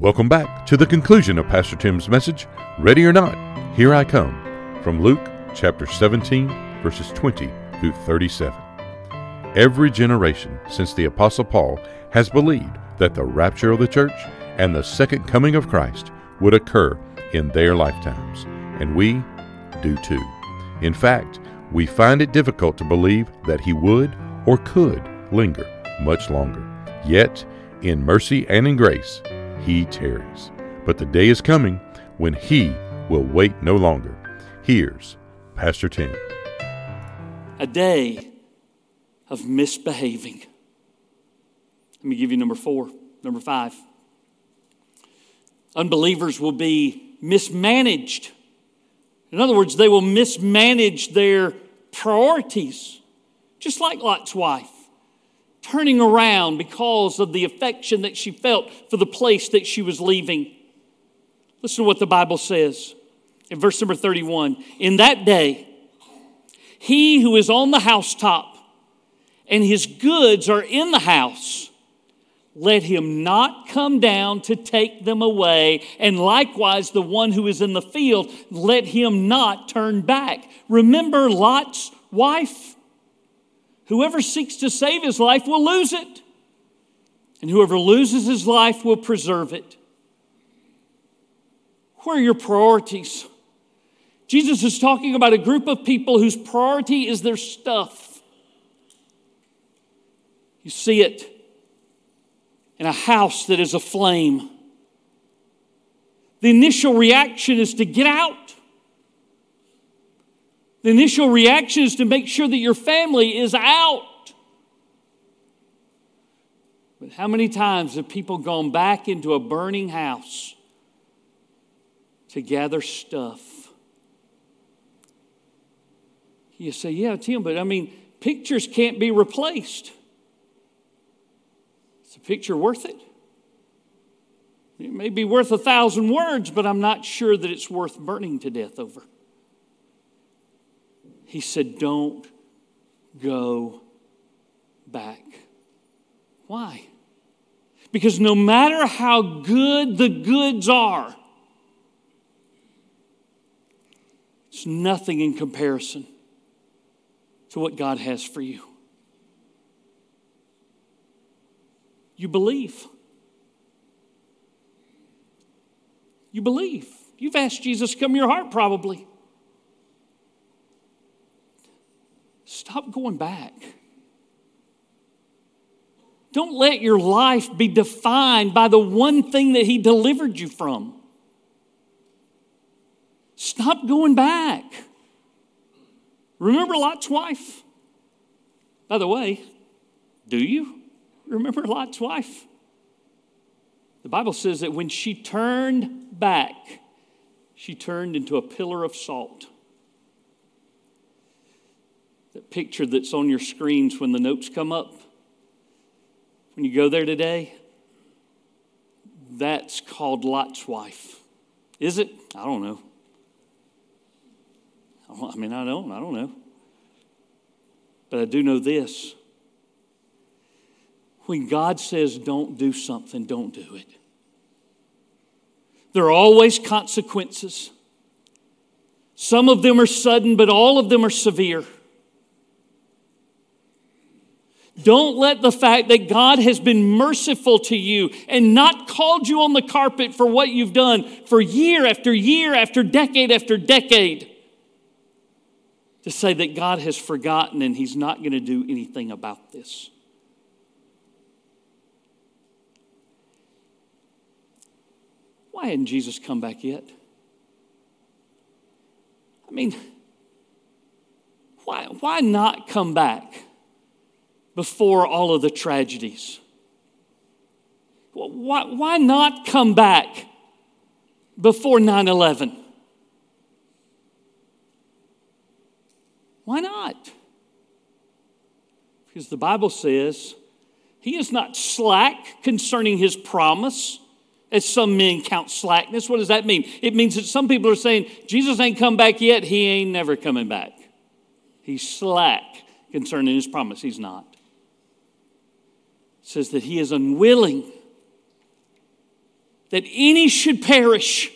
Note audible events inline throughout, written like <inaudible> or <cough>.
Welcome back to the conclusion of Pastor Tim's message, Ready or Not, Here I Come, from Luke chapter 17, verses 20 through 37. Every generation since the Apostle Paul has believed that the rapture of the church and the second coming of Christ would occur in their lifetimes, and we do too. In fact, we find it difficult to believe that he would or could linger much longer. Yet, in mercy and in grace, he tarries. But the day is coming when he will wait no longer. Here's Pastor Tim. A day of misbehaving. Let me give you number four, number five. Unbelievers will be mismanaged. In other words, they will mismanage their priorities, just like Lot's wife, turning around because of the affection that she felt for the place that she was leaving. Listen to what the Bible says in verse number 31. In that day, he who is on the housetop and his goods are in the house, let him not come down to take them away. And likewise, the one who is in the field, let him not turn back. Remember Lot's wife? Whoever seeks to save his life will lose it, and whoever loses his life will preserve it. Where are your priorities? Jesus is talking about a group of people whose priority is their stuff. You see it in a house that is aflame. The initial reaction is to get out. The initial reaction is to make sure that your family is out. But how many times have people gone back into a burning house to gather stuff? You say, yeah, Tim, but I mean, pictures can't be replaced. Is a picture worth it? It may be worth a thousand words, but I'm not sure that it's worth burning to death over. He said, Don't go back. Why? Because no matter how good the goods are, it's nothing in comparison to what God has for you. You believe. You believe. You've asked Jesus come your heart, probably. Stop going back. Don't let your life be defined by the one thing that He delivered you from. Stop going back. Remember Lot's wife? By the way, do you remember Lot's wife? The Bible says that when she turned back, she turned into a pillar of salt. That picture that's on your screens when the notes come up, when you go there today, that's called Lot's wife. Is it? I don't know. I mean, I don't, I don't know. But I do know this. When God says don't do something, don't do it. There are always consequences. Some of them are sudden, but all of them are severe. Don't let the fact that God has been merciful to you and not called you on the carpet for what you've done for year after year after decade after decade to say that God has forgotten and He's not going to do anything about this. Why hadn't Jesus come back yet? I mean, why, why not come back before all of the tragedies? Why, why not come back before 9 11? Why not? Because the Bible says he is not slack concerning his promise, as some men count slackness. What does that mean? It means that some people are saying, Jesus ain't come back yet, he ain't never coming back. He's slack concerning his promise. He's not. Says that he is unwilling that any should perish.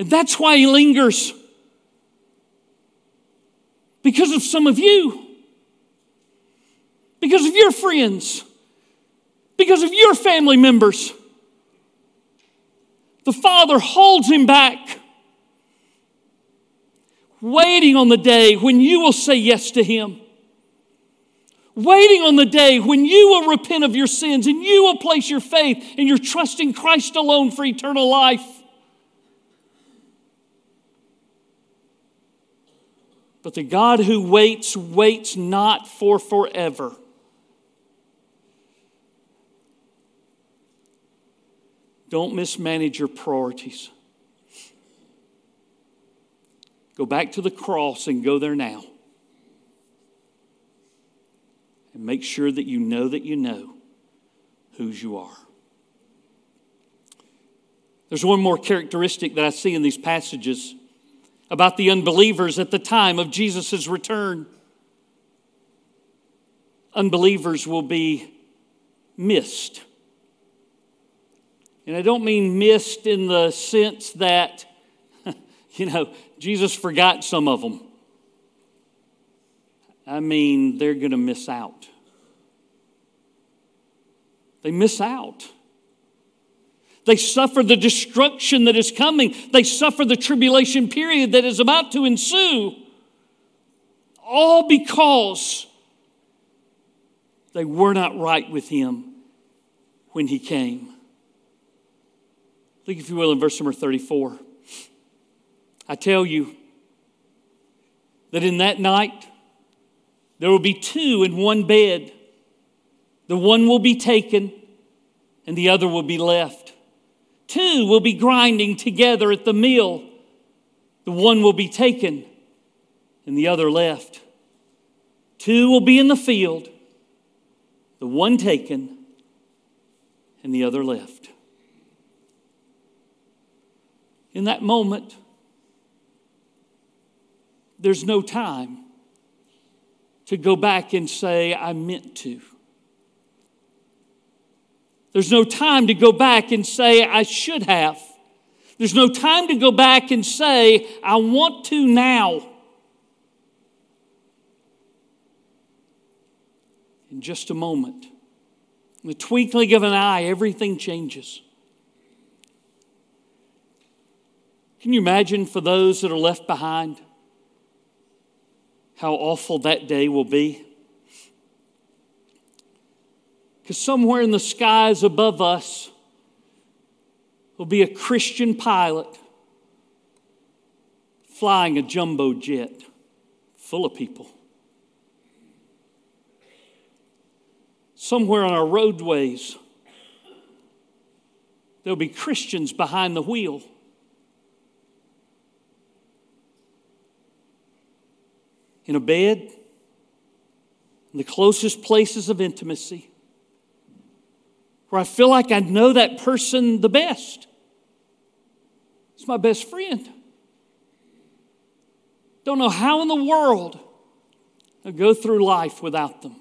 And that's why he lingers. Because of some of you, because of your friends, because of your family members. The Father holds him back, waiting on the day when you will say yes to him waiting on the day when you will repent of your sins and you will place your faith and your trust in Christ alone for eternal life. But the God who waits, waits not for forever. Don't mismanage your priorities. Go back to the cross and go there now and make sure that you know that you know whose you are. There's one more characteristic that I see in these passages about the unbelievers at the time of Jesus' return. Unbelievers will be missed. And I don't mean missed in the sense that, <laughs> you know, Jesus forgot some of them. I mean, they're going to miss out. They miss out. They suffer the destruction that is coming. They suffer the tribulation period that is about to ensue. All because they were not right with Him when He came. Look, if you will, in verse number 34. I tell you that in that night, there will be two in one bed. The one will be taken, and the other will be left. Two will be grinding together at the mill. The one will be taken, and the other left. Two will be in the field, the one taken, and the other left. In that moment, there's no time to go back and say, I meant to. There's no time to go back and say, I should have. There's no time to go back and say, I want to now. In just a moment, in the twinkling of an eye, everything changes. Can you imagine for those that are left behind? how awful that day will be? Because somewhere in the skies above us will be a Christian pilot flying a jumbo jet full of people. Somewhere on our roadways, there'll be Christians behind the wheel. in a bed, in the closest places of intimacy, where I feel like I know that person the best. It's my best friend. Don't know how in the world I go through life without them.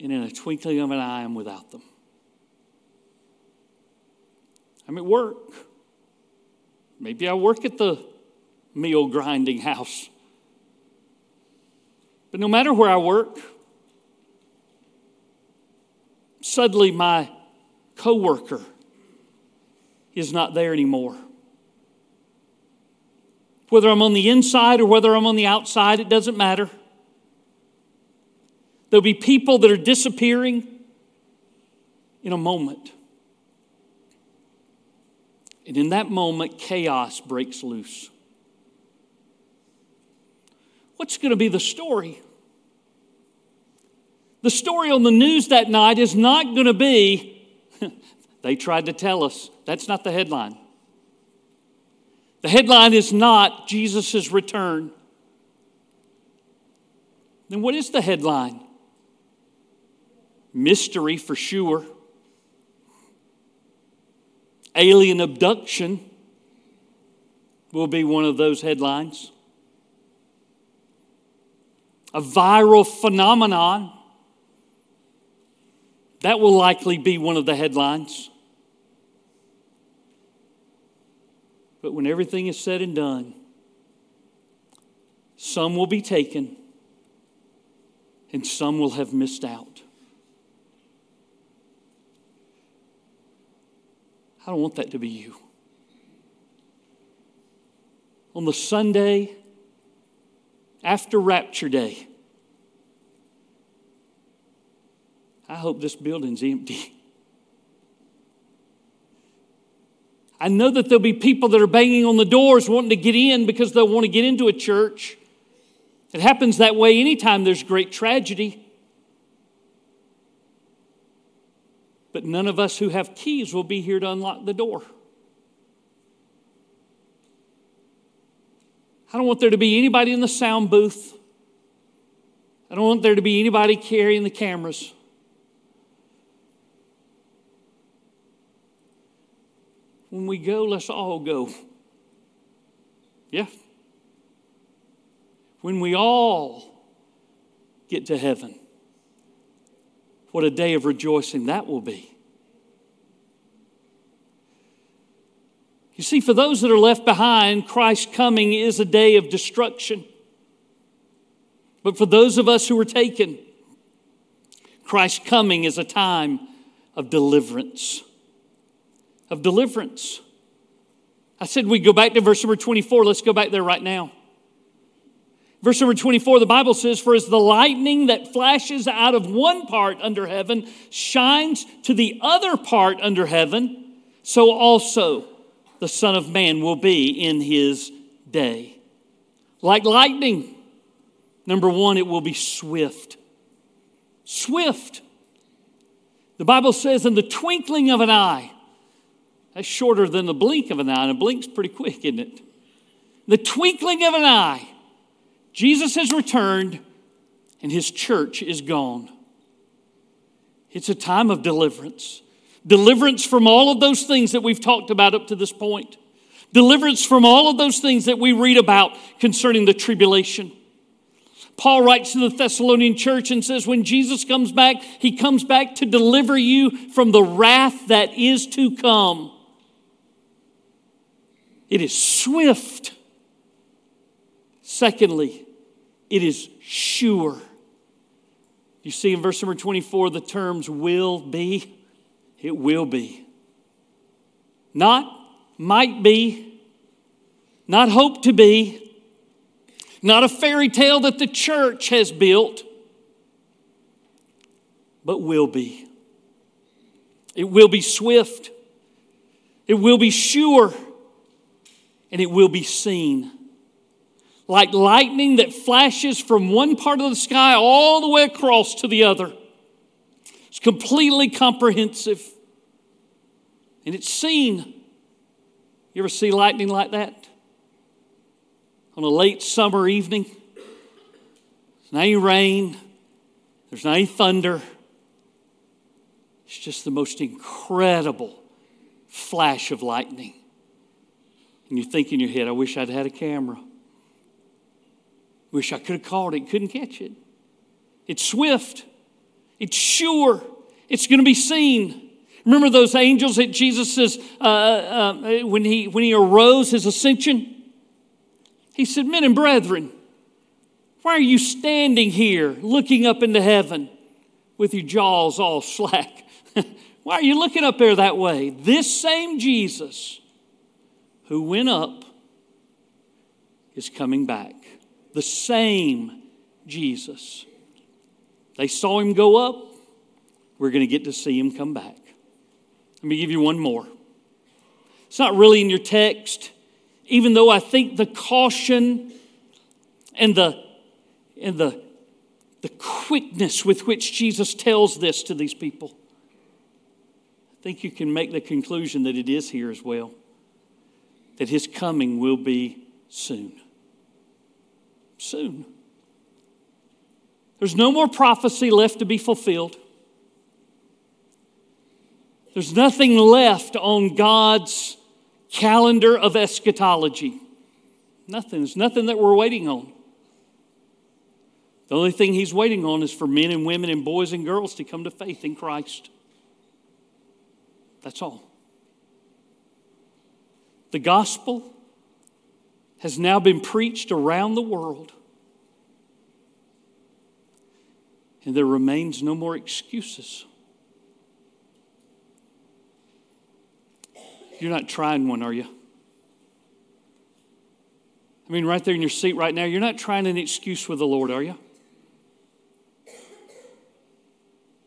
And in a twinkling of an eye, I'm without them. I'm at work. Maybe I work at the meal grinding house. But no matter where I work, suddenly my coworker is not there anymore. Whether I'm on the inside or whether I'm on the outside, it doesn't matter. There'll be people that are disappearing in a moment. And in that moment, chaos breaks loose. What's going to be the story? The story on the news that night is not going to be, <laughs> they tried to tell us. That's not the headline. The headline is not Jesus' return. Then what is the headline? Mystery for sure. Alien abduction will be one of those headlines a viral phenomenon. That will likely be one of the headlines. But when everything is said and done, some will be taken and some will have missed out. I don't want that to be you. On the Sunday after Rapture Day, I hope this building's empty. I know that there'll be people that are banging on the doors wanting to get in because they'll want to get into a church. It happens that way anytime there's great tragedy. But none of us who have keys will be here to unlock the door. I don't want there to be anybody in the sound booth. I don't want there to be anybody carrying the cameras. When we go, let's all go. Yeah. When we all get to heaven, what a day of rejoicing that will be. You see, for those that are left behind, Christ's coming is a day of destruction. But for those of us who are taken, Christ's coming is a time of deliverance of deliverance. I said we go back to verse number 24. Let's go back there right now. Verse number 24, the Bible says, For as the lightning that flashes out of one part under heaven shines to the other part under heaven, so also the Son of Man will be in his day. Like lightning, number one, it will be swift. Swift. The Bible says, in the twinkling of an eye, that's shorter than the blink of an eye, and a blink's pretty quick, isn't it? The twinkling of an eye, Jesus has returned and his church is gone. It's a time of deliverance. Deliverance from all of those things that we've talked about up to this point. Deliverance from all of those things that we read about concerning the tribulation. Paul writes to the Thessalonian church and says, When Jesus comes back, he comes back to deliver you from the wrath that is to come. It is swift. Secondly, it is sure. You see in verse number 24 the terms will be. It will be. Not might be, not hope to be, not a fairy tale that the church has built, but will be. It will be swift. It will be sure and it will be seen. Like lightning that flashes from one part of the sky all the way across to the other. It's completely comprehensive. And it's seen. You ever see lightning like that? On a late summer evening? There's not any rain, there's not any thunder. It's just the most incredible flash of lightning. And you think in your head, I wish I'd had a camera. Wish I could have caught it, couldn't catch it. It's swift, it's sure, it's going to be seen. Remember those angels that Jesus says uh, uh, when, he, when he arose his ascension? He said, Men and brethren, why are you standing here looking up into heaven with your jaws all <laughs> slack? why are you looking up there that way? This same Jesus who went up is coming back. The same Jesus. They saw him go up. We're going to get to see him come back. Let me give you one more. It's not really in your text, even though I think the caution and the, and the, the quickness with which Jesus tells this to these people, I think you can make the conclusion that it is here as well that his coming will be soon. Soon. There's no more prophecy left to be fulfilled. There's nothing left on God's calendar of eschatology. Nothing. There's nothing that we're waiting on. The only thing he's waiting on is for men and women and boys and girls to come to faith in Christ. That's all. The gospel has now been preached around the world. And there remains no more excuses. You're not trying one, are you? I mean, right there in your seat right now, you're not trying an excuse with the Lord, are you?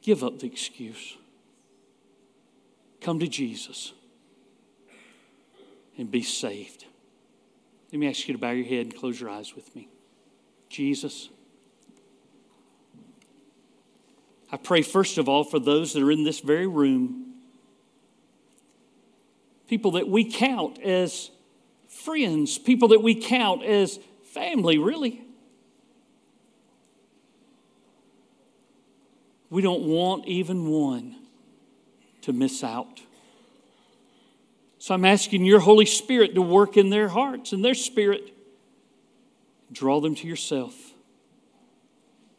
Give up the excuse. Come to Jesus and be saved. Let me ask you to bow your head and close your eyes with me. Jesus, I pray first of all for those that are in this very room, people that we count as friends, people that we count as family, really. We don't want even one to miss out. So I'm asking your Holy Spirit to work in their hearts and their spirit. Draw them to yourself.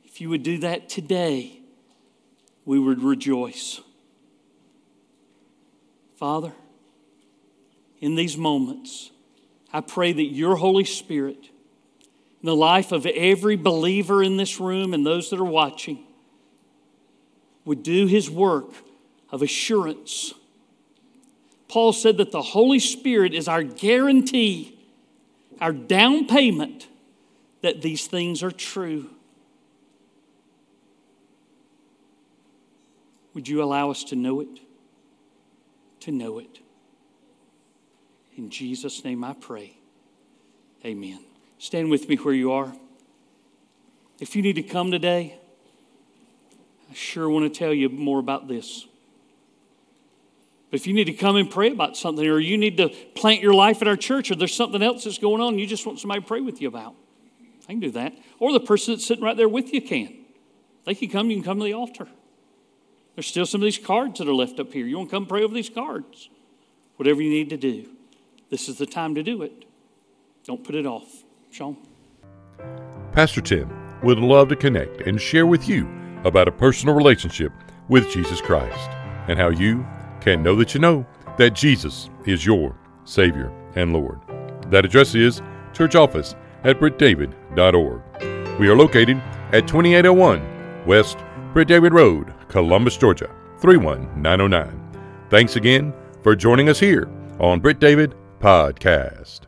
If you would do that today, we would rejoice. Father, in these moments, I pray that your Holy Spirit, in the life of every believer in this room and those that are watching, would do his work of assurance Paul said that the Holy Spirit is our guarantee, our down payment that these things are true. Would you allow us to know it? To know it. In Jesus' name I pray. Amen. Stand with me where you are. If you need to come today, I sure want to tell you more about this. If you need to come and pray about something, or you need to plant your life at our church, or there's something else that's going on, you just want somebody to pray with you about, I can do that. Or the person that's sitting right there with you can. They can come, you can come to the altar. There's still some of these cards that are left up here. You want to come pray over these cards? Whatever you need to do, this is the time to do it. Don't put it off. Sean? Pastor Tim would love to connect and share with you about a personal relationship with Jesus Christ and how you can know that you know that Jesus is your Savior and Lord. That address is church office at brittdavid.org. We are located at 2801 West Britt David Road, Columbus, Georgia, 31909. Thanks again for joining us here on Britt David Podcast.